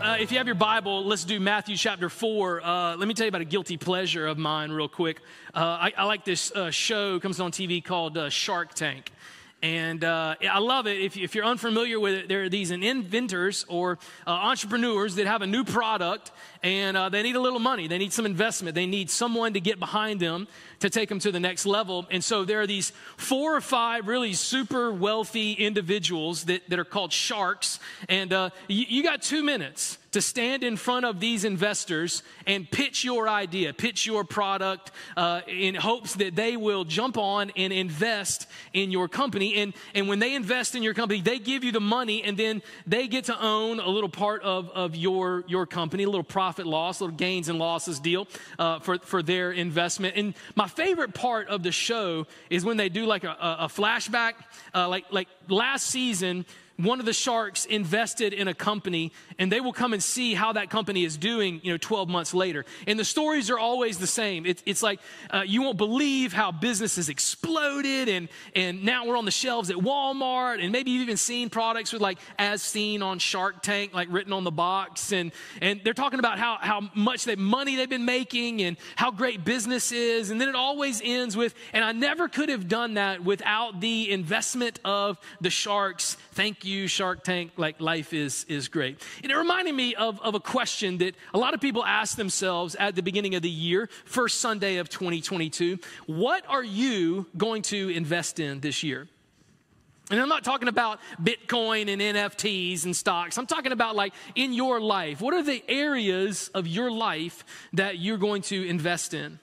Uh, if you have your Bible, let's do Matthew chapter 4. Uh, let me tell you about a guilty pleasure of mine, real quick. Uh, I, I, like this uh, show, comes on TV called uh, Shark Tank. And uh, I love it. If, if, you're unfamiliar with it, there are these inventors or entrepreneurs that have a new product and they need a little money. They need some investment. They need someone to get behind them to take them to the next level. And so there are these four or five really super wealthy individuals that, that are called sharks. And uh, you, you got two minutes to stand in front of these investors and pitch your idea, pitch your product uh, in hopes that they will jump on and invest in your company. And, and when they invest in your company, they give you the money and then they get to own a little part of, of your, your company, a little profit loss, little gains and losses deal uh, for, for their investment. And my favorite part of the show is when they do like a, a, a flashback. Uh, like, like last season, one of the sharks invested in a company and they will come and see how that company is doing you know 12 months later. And the stories are always the same. It, it's like uh, you won't believe how business has exploded and and now we're on the shelves at walmart and maybe you've even seen products with like as seen on shark tank like written on the box. And and they're talking about how how much that money they've been making and how great business is. And then it always ends with and i never could have done that without the investment of the sharks. Thank you you, Shark Tank, like life is, is great. And it reminded me of, of a question that a lot of people ask themselves at the beginning of the year, first Sunday of 2022. What are you going to invest in this year? And I'm not talking about Bitcoin and NFTs and stocks. I'm talking about like in your life. What are the areas of your life that you're going to invest in?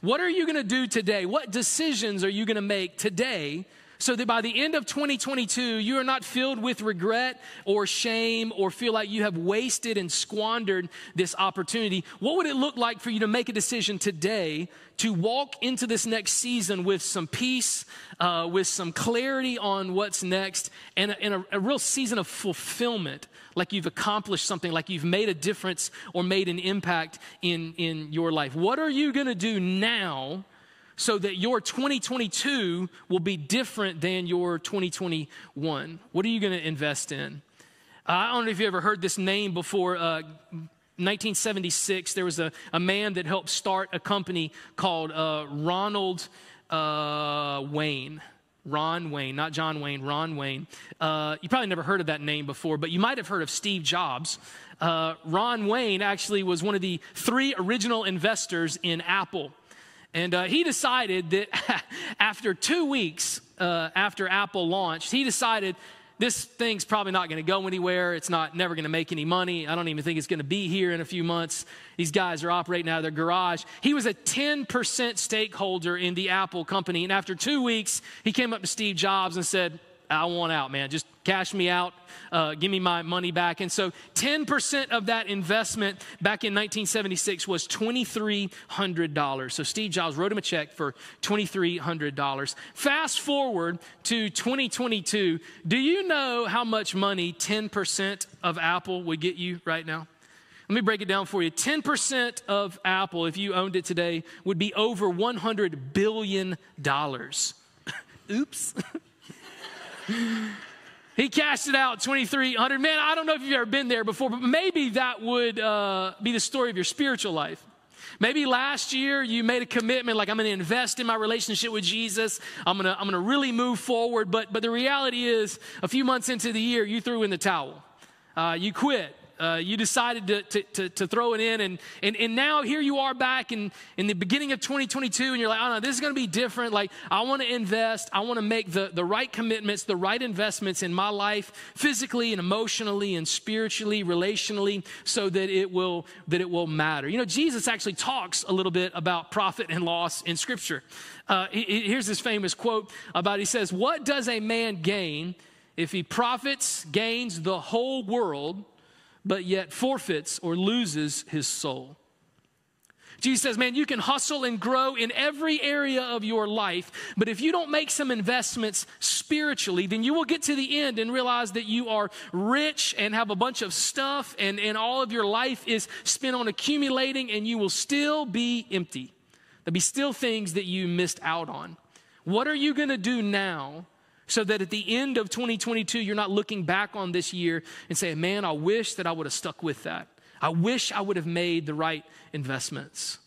What are you going to do today? What decisions are you going to make today so that by the end of 2022, you are not filled with regret or shame or feel like you have wasted and squandered this opportunity. What would it look like for you to make a decision today to walk into this next season with some peace, uh, with some clarity on what's next, and, a, and a, a real season of fulfillment? Like you've accomplished something, like you've made a difference or made an impact in, in your life. What are you going to do now so that your 2022 will be different than your 2021? What are you going to invest in? Uh, I don't know if you ever heard this name before. Uh, 1976, there was a, a man that helped start a company called uh, Ronald uh, Wayne. Ron Wayne, not John Wayne, Ron Wayne. Uh, you probably never heard of that name before, but you might have heard of Steve Jobs. Uh, Ron Wayne actually was one of the three original investors in Apple. And uh, he decided that after two weeks uh, after Apple launched, he decided this thing's probably not going to go anywhere. It's not never going to make any money. I don't even think it's going to be here in a few months. These guys are operating out of their garage. He was a 10% stakeholder in the Apple company. And after two weeks, he came up to Steve Jobs and said, I want out, man. Just cash me out, uh, give me my money back. And so 10% of that investment back in 1976 was $2,300. So Steve Jobs wrote him a check for $2,300. Fast forward to 2022. Do you know how much money 10% of Apple would get you right now? Let me break it down for you. 10% of Apple, if you owned it today, would be over $100 billion. Oops. he cashed it out 2300 man i don't know if you've ever been there before but maybe that would uh, be the story of your spiritual life. Maybe last year you made a commitment like i'm going to invest in my relationship with jesus. I'm going to i'm going to really move forward. But but the reality is a few months into the year you threw in the towel. Uh, you quit uh, you decided to, to, to, to, throw it in, and, and, and now here you are back in, in the beginning of 2022, and you're like, oh no, this is going to be different. Like, I want to invest, I want to make the, the right commitments, the right investments in my life, physically and emotionally and spiritually, relationally, so that it will, that it will matter. You know, Jesus actually talks a little bit about profit and loss in Scripture. Uh, here's this famous quote about, he says, What does a man gain if he profits, gains the whole world, but yet forfeits or loses his soul. Jesus says, man, you can hustle and grow in every area of your life, but if you don't make some investments spiritually, then you will get to the end and realize that you are rich and have a bunch of stuff, and, and all of your life is spent on accumulating, and you will still be empty. There'll be still things that you missed out on. What are you going to do now so that at the end of 2022, you're not looking back on this year and saying, man, I wish that I would have stuck with that? I wish I would have made the right investments.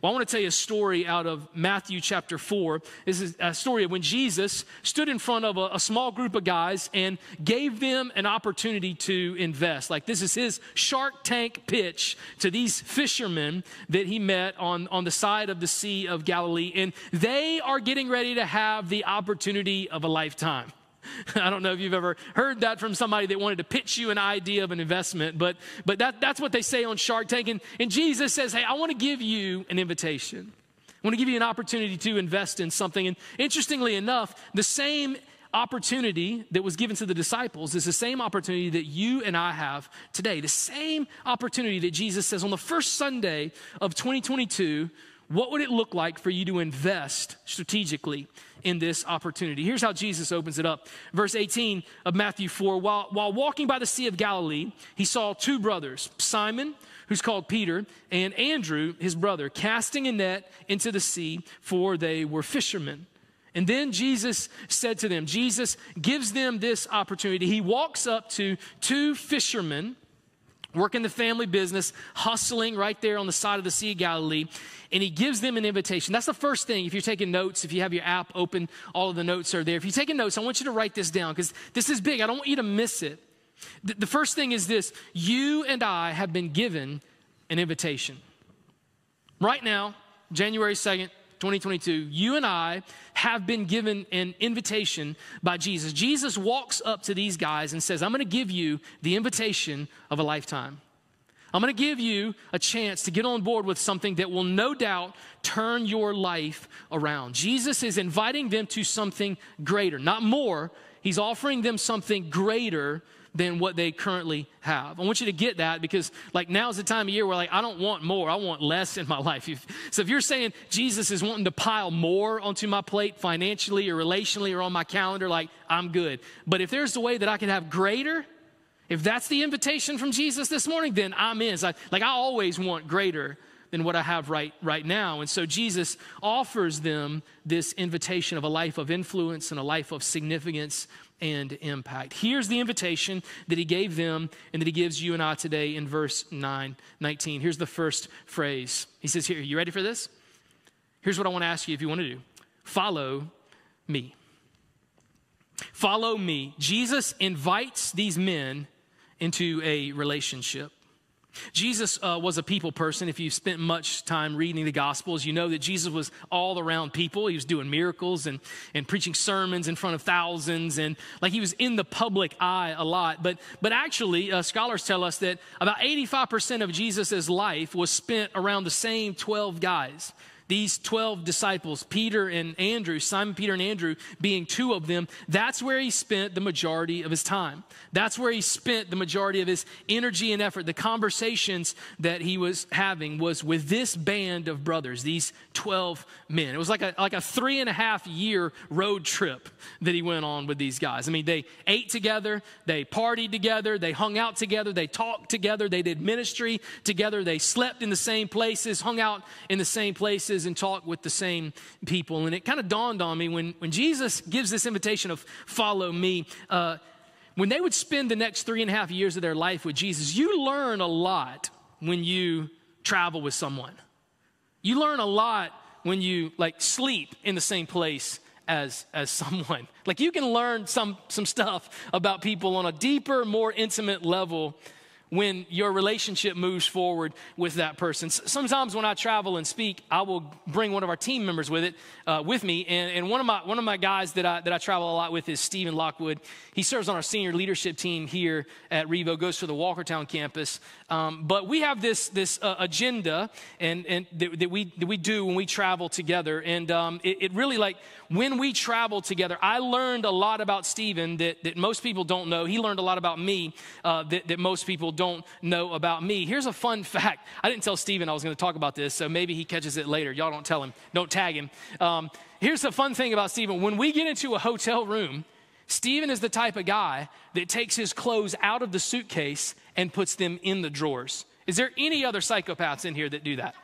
Well, I want to tell you a story out of Matthew chapter 4. This is a story of when Jesus stood in front of a, a, small group of guys and gave them an opportunity to invest. Like this is his Shark Tank pitch to these fishermen that he met on, on the side of the Sea of Galilee. And they are getting ready to have the opportunity of a lifetime. I don't know if you've ever heard that from somebody that wanted to pitch you an idea of an investment, but, but that, that's what they say on Shark Tank. And, and Jesus says, Hey, I want to give you an invitation. I want to give you an opportunity to invest in something. And interestingly enough, the same opportunity that was given to the disciples is the same opportunity that you and I have today. The same opportunity that Jesus says on the first Sunday of 2022 what would it look like for you to invest strategically in this opportunity? Here's how Jesus opens it up. Verse 18 of Matthew 4 While, while walking by the Sea of Galilee, he saw two brothers, Simon, who's called Peter, and Andrew, his brother, casting a net into the sea, for they were fishermen. And then Jesus said to them, Jesus gives them this opportunity. He walks up to two fishermen working the family business, hustling right there on the side of the Sea of Galilee, and he gives them an invitation. That's the first thing. If you're taking notes, if you have your app open, all of the notes are there. If you're taking notes, I want you to write this down because this is big. I don't want you to miss it. The, first thing is this you and I have been given an invitation. Right now, January 2nd, 2022, you and I have been given an invitation by Jesus. Jesus walks up to these guys and says, I'm going to give you the invitation of a lifetime. I'm going to give you a chance to get on board with something that will no doubt turn your life around. Jesus is inviting them to something greater, not more. He's offering them something greater than what they currently have. I want you to get that because like now's the time of year where like I don't want more, I want less in my life. so if you're saying Jesus is wanting to pile more onto my plate financially or relationally or on my calendar, like I'm good. But if there's a way that I can have greater, if that's the invitation from Jesus this morning, then I'm in. So like I always want greater than what I have right, right now. And so Jesus offers them this invitation of a life of influence and a life of significance and impact. Here's the invitation that he gave them and that he gives you and I today in verse 9, 19. Here's the first phrase. He says, Here, you ready for this? Here's what I want to ask you if you want to do follow me. Follow me. Jesus invites these men into a relationship. Jesus uh, was a people person. If you've spent much time reading the Gospels, you know that Jesus was all around people. He was doing miracles and, and preaching sermons in front of thousands, and like he was in the public eye a lot. But, but actually, uh, scholars tell us that about 85% of Jesus' life was spent around the same 12 guys these 12 disciples, Peter and Andrew, Simon Peter and Andrew being two of them, that's where he spent the majority of his time. That's where he spent the majority of his energy and effort. The conversations that he was having was with this band of brothers, these 12 men. It was like a, like a three and a half year road trip that he went on with these guys. I mean, they ate together, they partied together, they hung out together, they talked together, they did ministry together, they slept in the same places, hung out in the same places and talk with the same people. And it kind of dawned on me when, when Jesus gives this invitation of follow me, uh, when they would spend the next three and a half years of their life with Jesus, you learn a lot when you travel with someone. You learn a lot when you like sleep in the same place as as someone. Like you can learn some some stuff about people on a deeper, more intimate level when your relationship moves forward with that person. Sometimes when I travel and speak, I will bring one of our team members with it, uh, with me. And, and, one of my one of my guys that I that I travel a lot with is Stephen Lockwood. He serves on our senior leadership team here at Revo, goes to the Walkertown campus. Um, but we have this this uh, agenda and and that, that, we that we do when we travel together. And um, it, it really like when we travel together, I learned a lot about Stephen that, that most people don't know. He learned a lot about me uh, that, that most people don't know about me. Here's a fun fact. I didn't tell Stephen I was going to talk about this, so maybe he catches it later. Y'all don't tell him, don't tag him. Um, here's the fun thing about Stephen. When we get into a hotel room, Stephen is the type of guy that takes his clothes out of the suitcase and puts them in the drawers. Is there any other psychopaths in here that do that?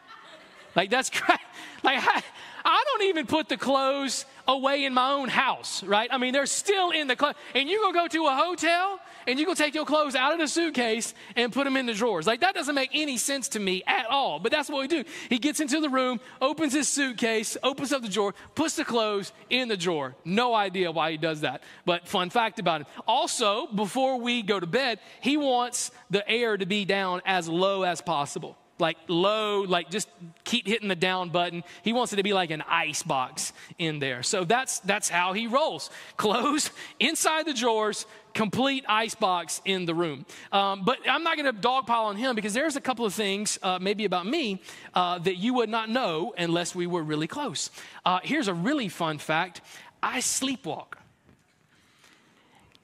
Like, that's great. Like, I, I don't even put the clothes away in my own house, right? I mean, they're still in the clothes. And you're going to go to a hotel and going to take your clothes out of the suitcase and put them in the drawers. Like, that doesn't make any sense to me at all. But that's what we do. He gets into the room, opens his suitcase, opens up the drawer, puts the clothes in the drawer. No idea why he does that. But fun fact about him. Also, before we go to bed, he wants the air to be down as low as possible like low, like just keep hitting the down button. He wants it to be like an ice box in there. So that's that's how he rolls. Clothes inside the drawers, complete ice box in the room. Um, but I'm not going to dogpile on him because there's a couple of things, uh, maybe about me, uh, that you would not know unless we were really close. Uh, here's a really fun fact: I sleepwalk.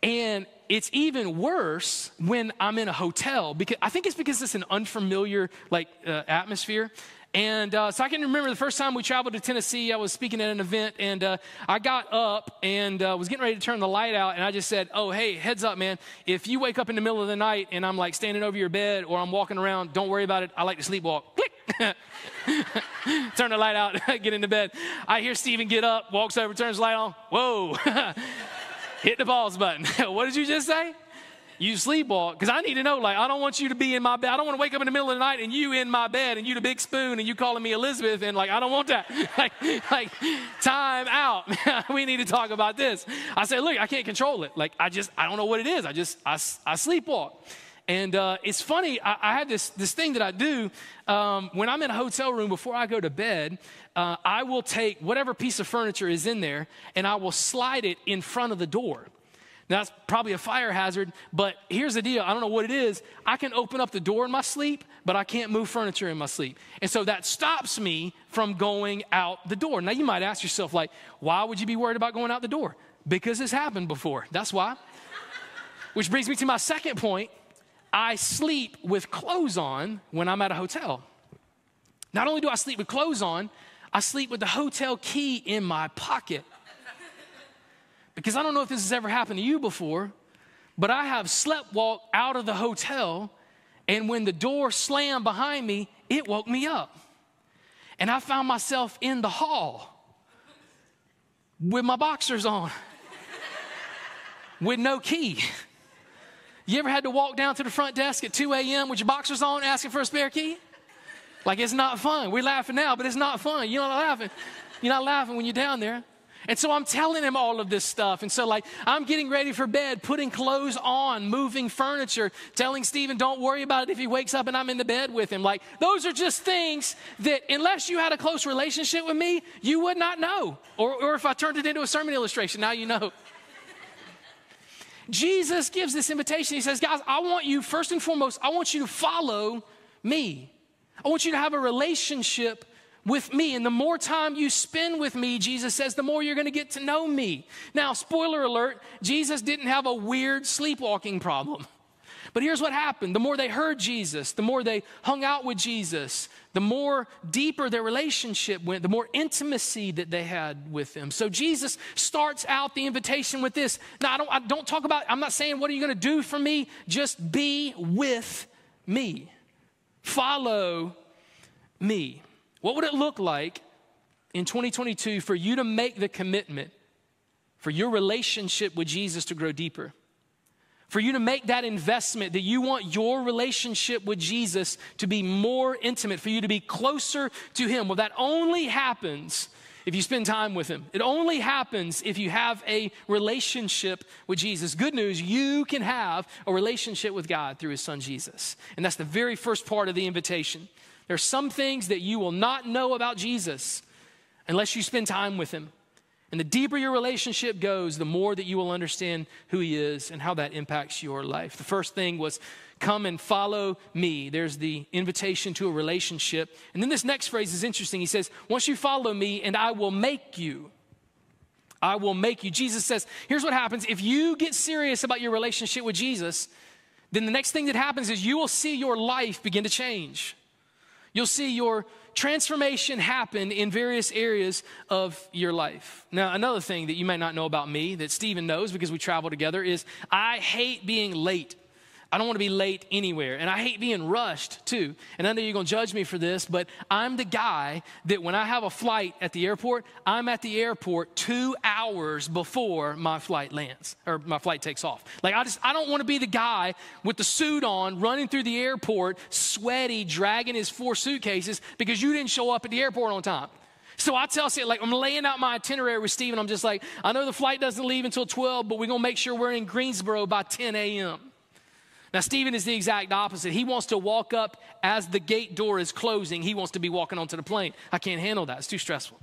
And it's even worse when I'm in a hotel because I think it's because it's an unfamiliar like uh, atmosphere. And uh, so I can remember the first time we traveled to Tennessee, I was speaking at an event, and uh, I got up and uh, was getting ready to turn the light out, and I just said, "Oh, hey, heads up, man! If you wake up in the middle of the night and I'm like standing over your bed or I'm walking around, don't worry about it. I like to sleepwalk." Click. turn the light out, get into bed. I hear Stephen get up, walks over, turns the light on. Whoa. hit the pause button. what did you just say? You sleepwalk. Because I need to know, like, I don't want you to be in my bed. I don't want to wake up in the middle of the night and you in my bed and you the big spoon and you calling me Elizabeth and like, I don't want that. like, like, time out. we need to talk about this. I say, look, I can't control it. Like, I just, I don't know what it is. I just, I, I sleepwalk. And uh, it's funny, I, I, have this, this thing that I do um, when I'm in a hotel room before I go to bed. Uh, I will take whatever piece of furniture is in there and I will slide it in front of the door. Now, that's probably a fire hazard, but here's the deal I don't know what it is. I can open up the door in my sleep, but I can't move furniture in my sleep. And so that stops me from going out the door. Now, you might ask yourself, like, why would you be worried about going out the door? Because it's happened before. That's why. Which brings me to my second point I sleep with clothes on when I'm at a hotel. Not only do I sleep with clothes on, I sleep with the hotel key in my pocket. Because I don't know if this has ever happened to you before, but I have slept walk out of the hotel, and when the door slammed behind me, it woke me up. And I found myself in the hall with my boxers on, with no key. You ever had to walk down to the front desk at 2 a.m. with your boxers on asking for a spare key? Like it's not fun. We're laughing now, but it's not fun. You're not laughing. You're not laughing when you're down there. And so I'm telling him all of this stuff. And so, like, I'm getting ready for bed, putting clothes on, moving furniture, telling Stephen, don't worry about it if he wakes up and I'm in the bed with him. Like, those are just things that, unless you had a close relationship with me, you would not know. Or, or if I turned it into a sermon illustration, now you know. Jesus gives this invitation. He says, Guys, I want you, first and foremost, I want you to follow me. I want you to have a relationship with me. And the more time you spend with me, Jesus says, the more you're going to get to know me. Now, spoiler alert, Jesus didn't have a weird sleepwalking problem. But here's what happened the more they heard Jesus, the more they hung out with Jesus, the more deeper their relationship went, the more intimacy that they had with him. So Jesus starts out the invitation with this. Now, I don't, I don't talk about, I'm not saying, what are you going to do for me? Just be with me. Follow me. What would it look like in 2022 for you to make the commitment for your relationship with Jesus to grow deeper? For you to make that investment that you want your relationship with Jesus to be more intimate, for you to be closer to Him. Well, that only happens if you spend time with Him. It only happens if you have a relationship with Jesus. Good news, you can have a relationship with God through His Son Jesus. And that's the very first part of the invitation. There are some things that you will not know about Jesus unless you spend time with Him. And the deeper your relationship goes, the more that you will understand who He is and how that impacts your life. The first thing was, come and follow me. There's the invitation to a relationship. And then this next phrase is interesting. He says, Once you follow me, and I will make you. I will make you. Jesus says, Here's what happens if you get serious about your relationship with Jesus, then the next thing that happens is you will see your life begin to change. You'll see your transformation happen in various areas of your life. Now, another thing that you might not know about me that Stephen knows because we travel together is I hate being late. I don't want to be late anywhere. And I hate being rushed too. And I know you're going to judge me for this, but I'm the guy that when I have a flight at the airport, I'm at the airport two hours before my flight lands or my flight takes off. Like I just, I don't want to be the guy with the suit on running through the airport, sweaty, dragging his four suitcases because you didn't show up at the airport on time. So I tell you, like, I'm laying out my itinerary with Stephen. I'm just like, I know the flight doesn't leave until 12, but we're going to make sure we're in Greensboro by 10 a.m. Now, Stephen is the exact opposite. He wants to walk up as the gate door is closing. He wants to be walking onto the plane. I can't handle that. It's too stressful.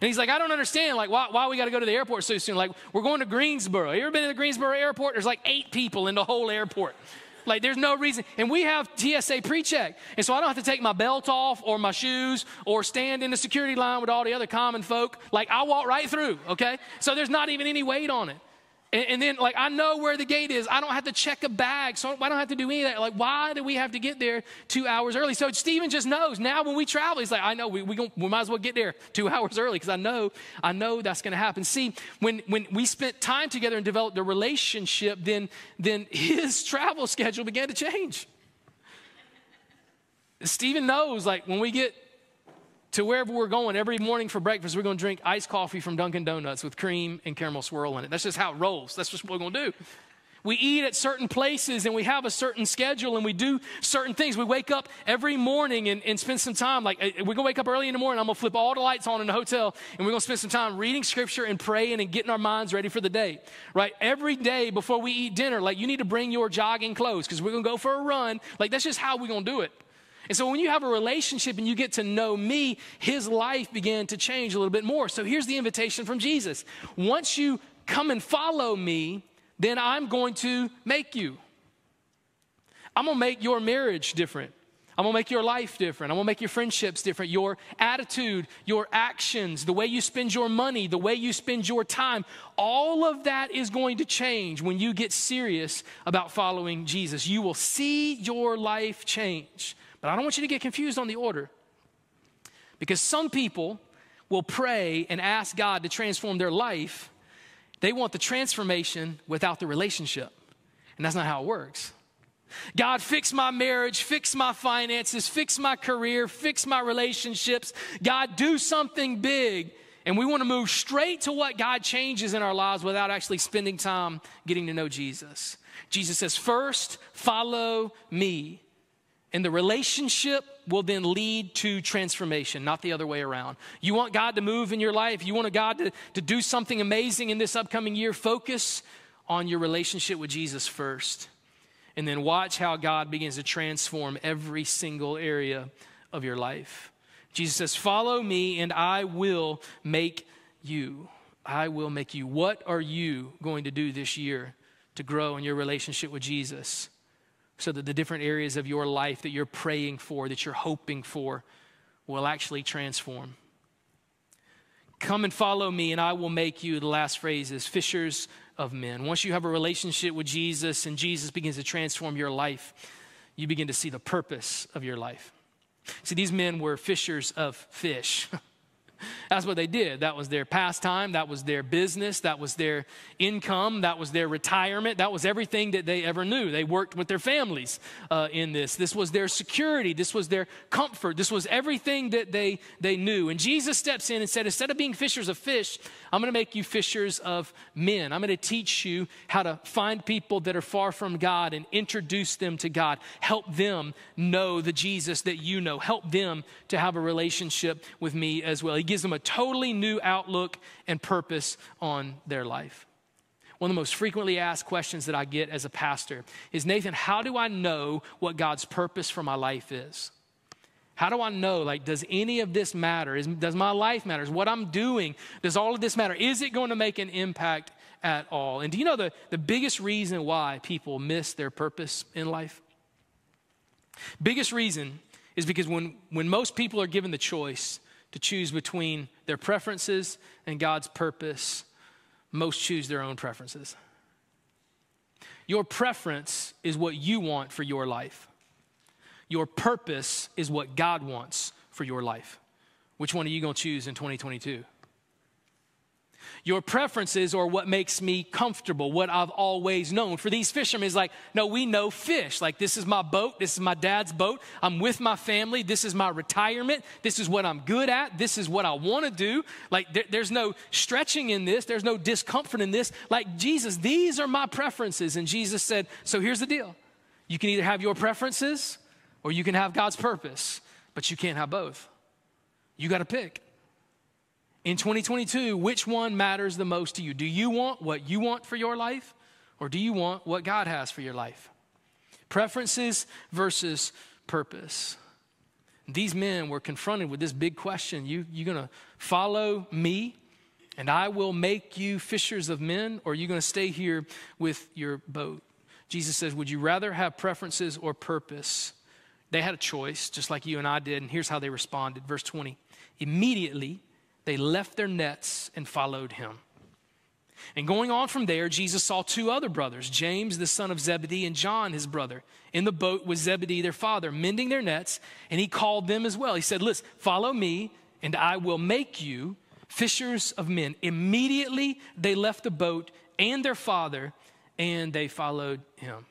And he's like, I don't understand, like, why, why we got to go to the airport so soon? Like, we're going to Greensboro. You ever been to the Greensboro airport? There's like eight people in the whole airport. Like, there's no reason. And we have TSA pre check. And so I don't have to take my belt off or my shoes or stand in the security line with all the other common folk. Like, I walk right through, okay? So there's not even any weight on it. And, and, then, like, I know where the gate is. I don't have to check a bag, so I don't have to do any of that. Like, why do we have to get there two hours early? So Stephen just knows now when we travel, he's like, I know we, we, gonna, we might as well get there two hours early because I know, I know that's going to happen. See, when, when we spent time together and developed a relationship, then, then his travel schedule began to change. Stephen knows, like, when we get to wherever we're going every morning for breakfast, we're going to drink iced coffee from Dunkin' Donuts with cream and caramel swirl in it. That's just how it rolls. That's just what we're going to do. We eat at certain places and we have a certain schedule and we do certain things. We wake up every morning and, and spend some time. Like, uh, we're going to wake up early in the morning. I'm going to flip all the lights on in the hotel and we're going to spend some time reading scripture and praying and getting our minds ready for the day, right? Every day before we eat dinner, like, you need to bring your jogging clothes because we're going to go for a run. Like, that's just how we're going to do it. And so when you have a relationship and you get to know me, his life began to change a little bit more. So here's the invitation from Jesus. Once you come and follow me, then I'm going to make you. I'm going to make your marriage different. I'm gonna make your life different. I'm gonna make your friendships different, your attitude, your actions, the way you spend your money, the way you spend your time. All of that is going to change when you get serious about following Jesus. You will see your life change. I don't want you to get confused on the order. Because some people will pray and ask God to transform their life. They want the transformation without the relationship. And that's not how it works. God, fix my marriage, fix my finances, fix my career, fix my relationships. God, do something big. And we want to move straight to what God changes in our lives without actually spending time getting to know Jesus. Jesus says, First, follow me. And the relationship will then lead to transformation, not the other way around. You want God to move in your life, you want God to, to do something amazing in this upcoming year, focus on your relationship with Jesus first. And then watch how God begins to transform every single area of your life. Jesus says, Follow me, and I will make you. I will make you. What are you going to do this year to grow in your relationship with Jesus? So that the different areas of your life that you're praying for, that you're hoping for, will actually transform. Come and follow me, and I will make you, the last phrase is fishers of men. Once you have a relationship with Jesus and Jesus begins to transform your life, you begin to see the purpose of your life. See, these men were fishers of fish. That's what they did. That was their pastime. That was their business. That was their income. That was their retirement. That was everything that they ever knew. They worked with their families uh, in this. This was their security. This was their comfort. This was everything that they, they knew. And Jesus steps in and said, instead of being fishers of fish, I'm going to make you fishers of men. I'm going to teach you how to find people that are far from God and introduce them to God. Help them know the Jesus that you know. Help them to have a relationship with me as well. He gives them a totally new outlook and purpose on their life. One of the most frequently asked questions that I get as a pastor is Nathan, how do I know what God's purpose for my life is? How do I know? Like, does any of this matter? Is, does my life matter? Is what I'm doing, does all of this matter? Is it going to make an impact at all? And do you know the, the biggest reason why people miss their purpose in life? Biggest reason is because when, when most people are given the choice to choose between their preferences and God's purpose, most choose their own preferences. Your preference is what you want for your life. Your purpose is what God wants for your life. Which one are you going to choose in 2022? Your preferences are what makes me comfortable, what I've always known. For these fishermen, it's like, no, we know fish. Like, this is my boat. This is my dad's boat. I'm with my family. This is my retirement. This is what I'm good at. This is what I want to do. Like, there, there's no stretching in this. There's no discomfort in this. Like, Jesus, these are my preferences. And Jesus said, so here's the deal. You can either have your preferences or you can have God's purpose, but you can't have both. You got to pick in 2022, which one matters the most to you? Do you want what you want for your life, or do you want what God has for your life? Preferences versus purpose. These men were confronted with this big question You, you to follow me, and I will make you fishers of men, or are you to stay here with your boat? Jesus says, Would you rather have preferences or purpose? They had a choice, just like you and I did, and here's how they responded. Verse 20 Immediately, they left their nets and followed him. And going on from there, Jesus saw two other brothers, James, the son of Zebedee, and John, his brother, in the boat with Zebedee, their father, mending their nets, and he called them as well. He said, Listen, follow me, and I will make you fishers of men. Immediately they left the boat and their father, and they followed him.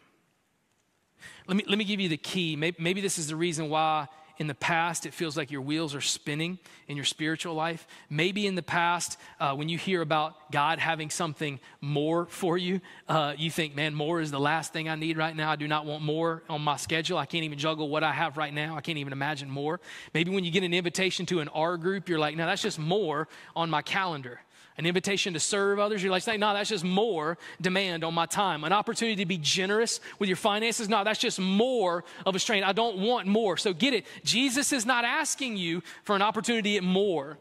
Let me, let me give you the key. Maybe, maybe this is the reason why in the past it feels like your wheels are spinning in your spiritual life. Maybe in the past, uh, when you hear about God having something more for you, uh, you think, man, more is the last thing I need right now. I do not want more on my schedule. I can't even juggle what I have right now. I can't even imagine more. Maybe when you get an invitation to an R group, you're like, no, that's just more on my calendar an invitation to serve others. You're like no, that's just more demand on my time. An opportunity to be generous with your finances. No, that's just more of a strain. I don't want more. So get it. Jesus is not asking you for an opportunity at more.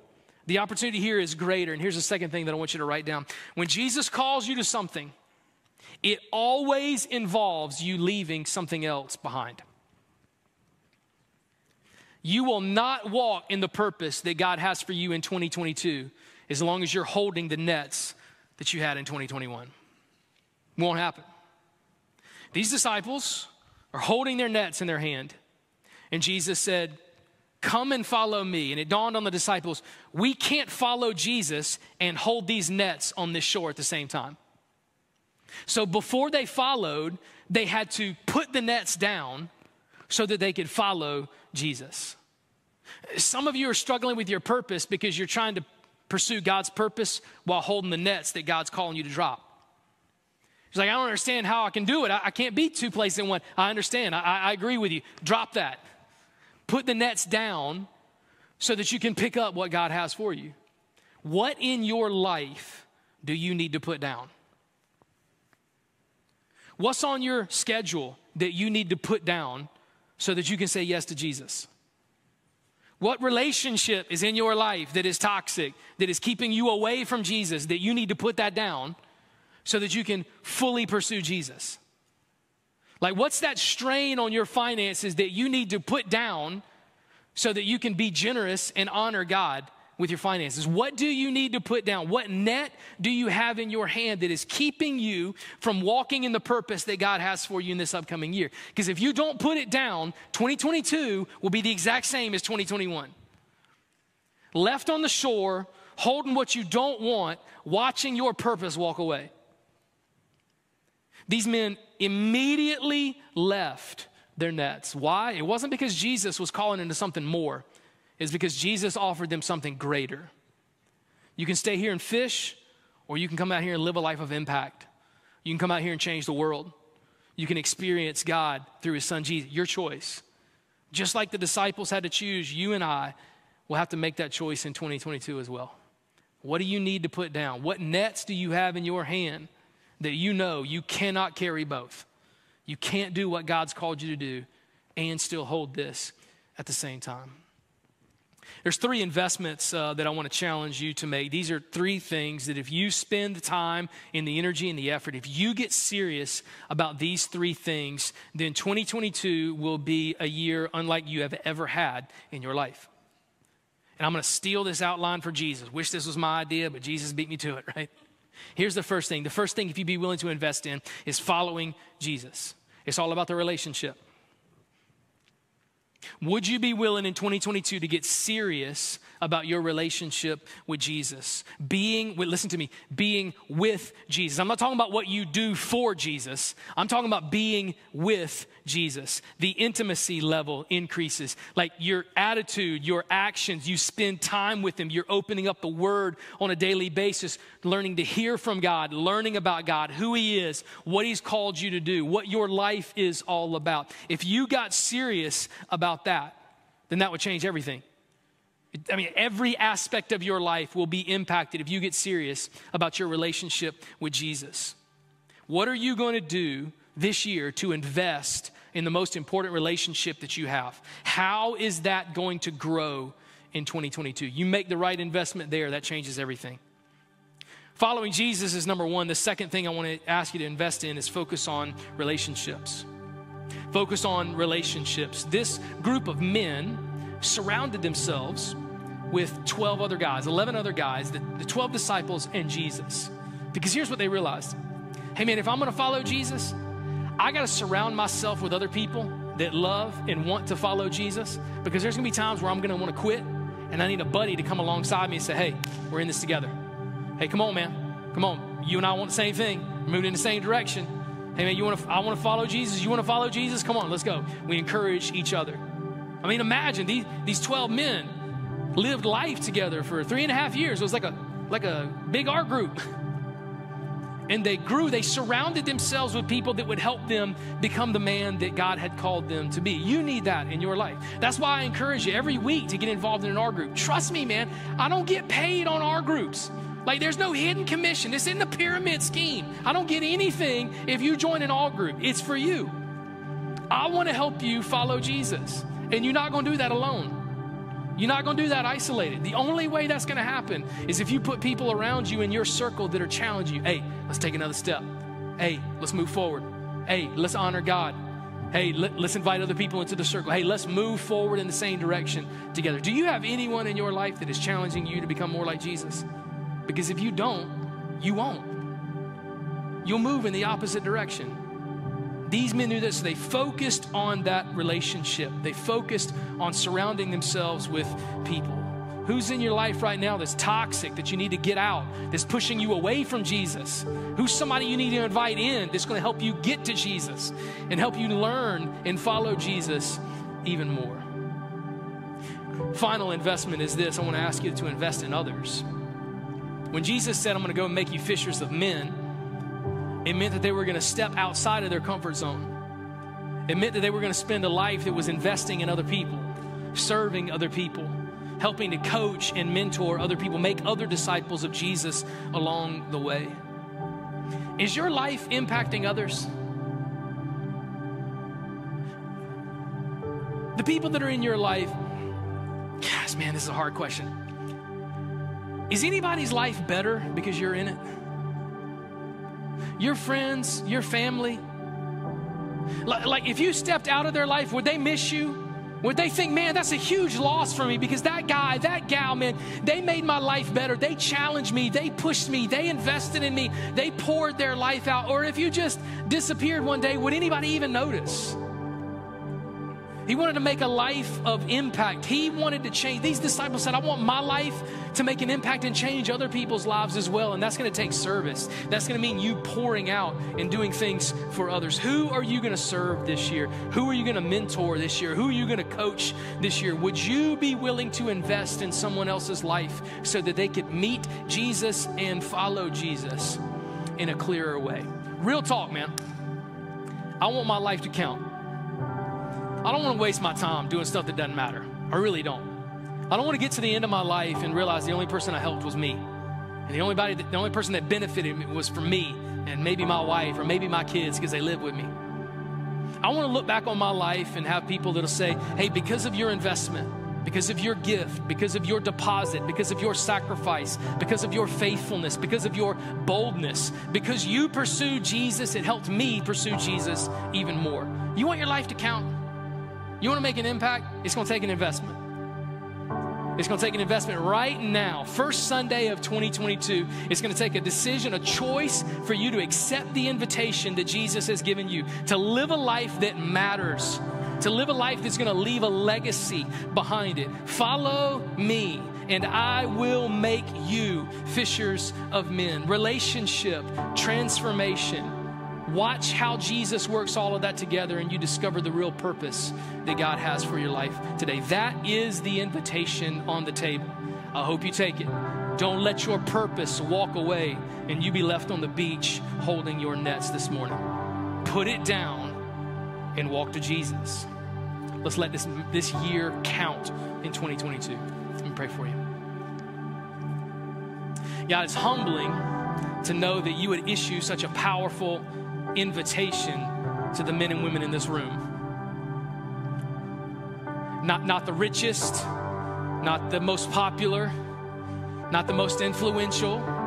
The opportunity here is greater. And here's the second thing that I want you to write down. When Jesus calls you to something, it always involves you leaving something else behind. You will not walk in the purpose that God has for you in 2022 as long as you're holding the nets that you had in 2021. Won't happen. These disciples are holding their nets in their hand, and Jesus said, Come and follow me. And it dawned on the disciples, we can't follow Jesus and hold these nets on this shore at the same time. So before they followed, they had to put the nets down so that they could follow Jesus. Some of you are struggling with your purpose because you're trying to pursue God's purpose while holding the nets that God's calling you to drop. He's like, I don't understand how I can do it. I, I can't be two places in one. I understand. I, I agree with you. Drop that. Put the nets down so that you can pick up what God has for you. What in your life do you need to put down? What's on your schedule that you need to put down so that you can say yes to Jesus? What relationship is in your life that is toxic, that is keeping you away from Jesus, that you need to put that down so that you can fully pursue Jesus? Like, what's that strain on your finances that you need to put down so that you can be generous and honor God with your finances? What do you need to put down? What net do you have in your hand that is keeping you from walking in the purpose that God has for you in this upcoming year? Because if you don't put it down, 2022 will be the exact same as 2021. Left on the shore, holding what you don't want, watching your purpose walk away. These men immediately left their nets. Why? It wasn't because Jesus was calling into something more is because Jesus offered them something greater. You can stay here and fish, or you can come out here and live a life of impact. You can come out here and change the world. You can experience God through His Son Jesus. Your choice. Just like the disciples had to choose, you and I will have to make that choice in 2022 as well. What do you need to put down? What nets do you have in your hand that you know you cannot carry both? You can't do what God's called you to do and still hold this at the same time. There's three investments uh, that I want to challenge you to make. These are three things that if you spend the time and the energy and the effort, if you get serious about these three things, then 2022 will be a year unlike you have ever had in your life. And I'm going to steal this outline for Jesus. Wish this was my idea, but Jesus beat me to it, right? Here's the first thing the first thing, if you be willing to invest in, is following Jesus. It's all about the relationship. Would you be willing in 2022 to get serious about your relationship with Jesus? Being, listen to me, being with Jesus. I'm not talking about what you do for Jesus, I'm talking about being with Jesus. The intimacy level increases. Like your attitude, your actions, you spend time with Him, you're opening up the Word on a daily basis, learning to hear from God, learning about God, who He is, what He's called you to do, what your life is all about. If you got serious about that, then that would change everything. I mean, every aspect of your life will be impacted if you get serious about your relationship with Jesus. What are you going to do this year to invest in the most important relationship that you have? How is that going to grow in 2022? You make the right investment there, that changes everything. Following Jesus is number one. The second thing I want to ask you to invest in is focus on relationships. Focus on relationships. This group of men surrounded themselves with 12 other guys, 11 other guys, the, the 12 disciples, and Jesus. Because here's what they realized hey, man, if I'm gonna follow Jesus, I gotta surround myself with other people that love and want to follow Jesus. Because there's gonna be times where I'm gonna wanna quit, and I need a buddy to come alongside me and say, hey, we're in this together. Hey, come on, man. Come on. You and I want the same thing. We're moving in the same direction. Hey, man, you wanna, I wanna follow Jesus. You wanna follow Jesus? Come on, let's go. We encourage each other. I mean, imagine these, these 12 men lived life together for three and a half years. It was like a like a big R group. And they grew, they surrounded themselves with people that would help them become the man that God had called them to be. You need that in your life. That's why I encourage you every week to get involved in an R group. Trust me, man, I don't get paid on our groups. Like there's no hidden commission. It's in the pyramid scheme. I don't get anything if you join an all group. It's for you. I want to help you follow Jesus. And you're not going to do that alone. You're not going to do that isolated. The only way that's going to happen is if you put people around you in your circle that are challenging you. Hey, let's take another step. Hey, let's move forward. Hey, let's honor God. Hey, let, us invite other people into the circle. Hey, let's move forward in the same direction together. Do you have anyone in your life that is challenging you to become more like Jesus? Because if you don't, you won't. You'll move in the opposite direction. These men knew this. They focused on that relationship, they focused on surrounding themselves with people. Who's in your life right now that's toxic, that you need to get out, that's pushing you away from Jesus? Who's somebody you need to invite in that's going to help you get to Jesus and help you learn and follow Jesus even more? Final investment is this I want to ask you to invest in others. When Jesus said, I'm going to go and make you fishers of men, it meant that they were going to step outside of their comfort zone. It meant that they were going to spend a life that was investing in other people, serving other people, helping to coach and mentor other people, make other disciples of Jesus along the way. Is your life impacting others? The people that are in your life, gosh, man, this is a hard question. Is anybody's life better because you're in it? your friends, your family? Like, like, if you stepped out of their life, would they miss you? Would they think, man, that's a huge loss for me because that guy, that gal, man, they made my life better. They challenged me, they pushed me, they invested in me, they poured their life out. Or if you just disappeared one day, would anybody even notice? He wanted to make a life of impact. He wanted to change. These disciples said, I want my life to make an impact and change other people's lives as well. And that's going to take service. That's going to mean you pouring out and doing things for others. Who are you going to serve this year? Who are you going to mentor this year? Who are you going to coach this year? Would you be willing to invest in someone else's life so that they could meet Jesus and follow Jesus in a clearer way? Real talk, man. I want my life to count. I don't want to waste my time doing stuff that doesn't matter. I really don't. I don't want to get to the end of my life and realize the only person I helped was me. And the only, body, the only person that benefited me was from me and maybe my wife or maybe my kids because they live with me. I want to look back on my life and have people that'll say, hey, because of your investment, because of your gift, because of your deposit, because of your sacrifice, because of your faithfulness, because of your boldness, because you pursued Jesus, it helped me pursue Jesus even more. You want your life to count? You want to make an impact? It's going to take an investment. It's going to take an investment right now, first Sunday of 2022. It's going to take a decision, a choice for you to accept the invitation that Jesus has given you to live a life that matters, to live a life that's going to leave a legacy behind it. Follow me, and I will make you fishers of men. Relationship, transformation Watch how Jesus works all of that together and you discover the real purpose that God has for your life today. That is the invitation on the table. I hope you take it. Don't let your purpose walk away and you be left on the beach holding your nets this morning. Put it down and walk to Jesus. Let's let this, this year count in 2022. Let me pray for you. God, it's humbling to know that you would issue such a powerful invitation to the men and women in this room. Not, not the richest, not the most popular, not the most influential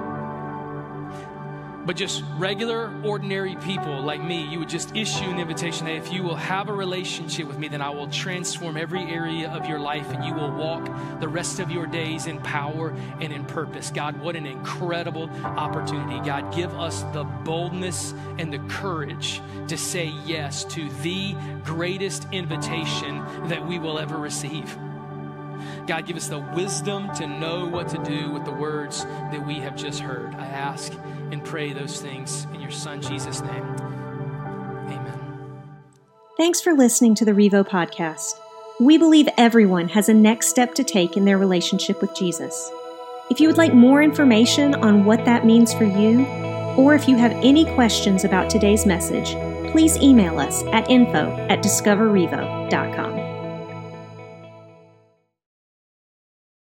but just regular, ordinary people like me, you would just issue an invitation hey, if you will have a relationship with me, then I will transform every area of your life and you will walk the rest of your days in power and in purpose. God, what an incredible opportunity. God, give us the boldness and the courage to say yes to the greatest invitation that we will ever receive. God, give us the wisdom to know what to do with the words that we have just heard. I ask and pray those things in your Son, Jesus' name. Amen. Thanks for listening to the Revo podcast. We believe everyone has a next step to take in their relationship with Jesus. If you would like more information on what that means for you, or if you have any questions about today's message, please email us at info at discoverrevo.com.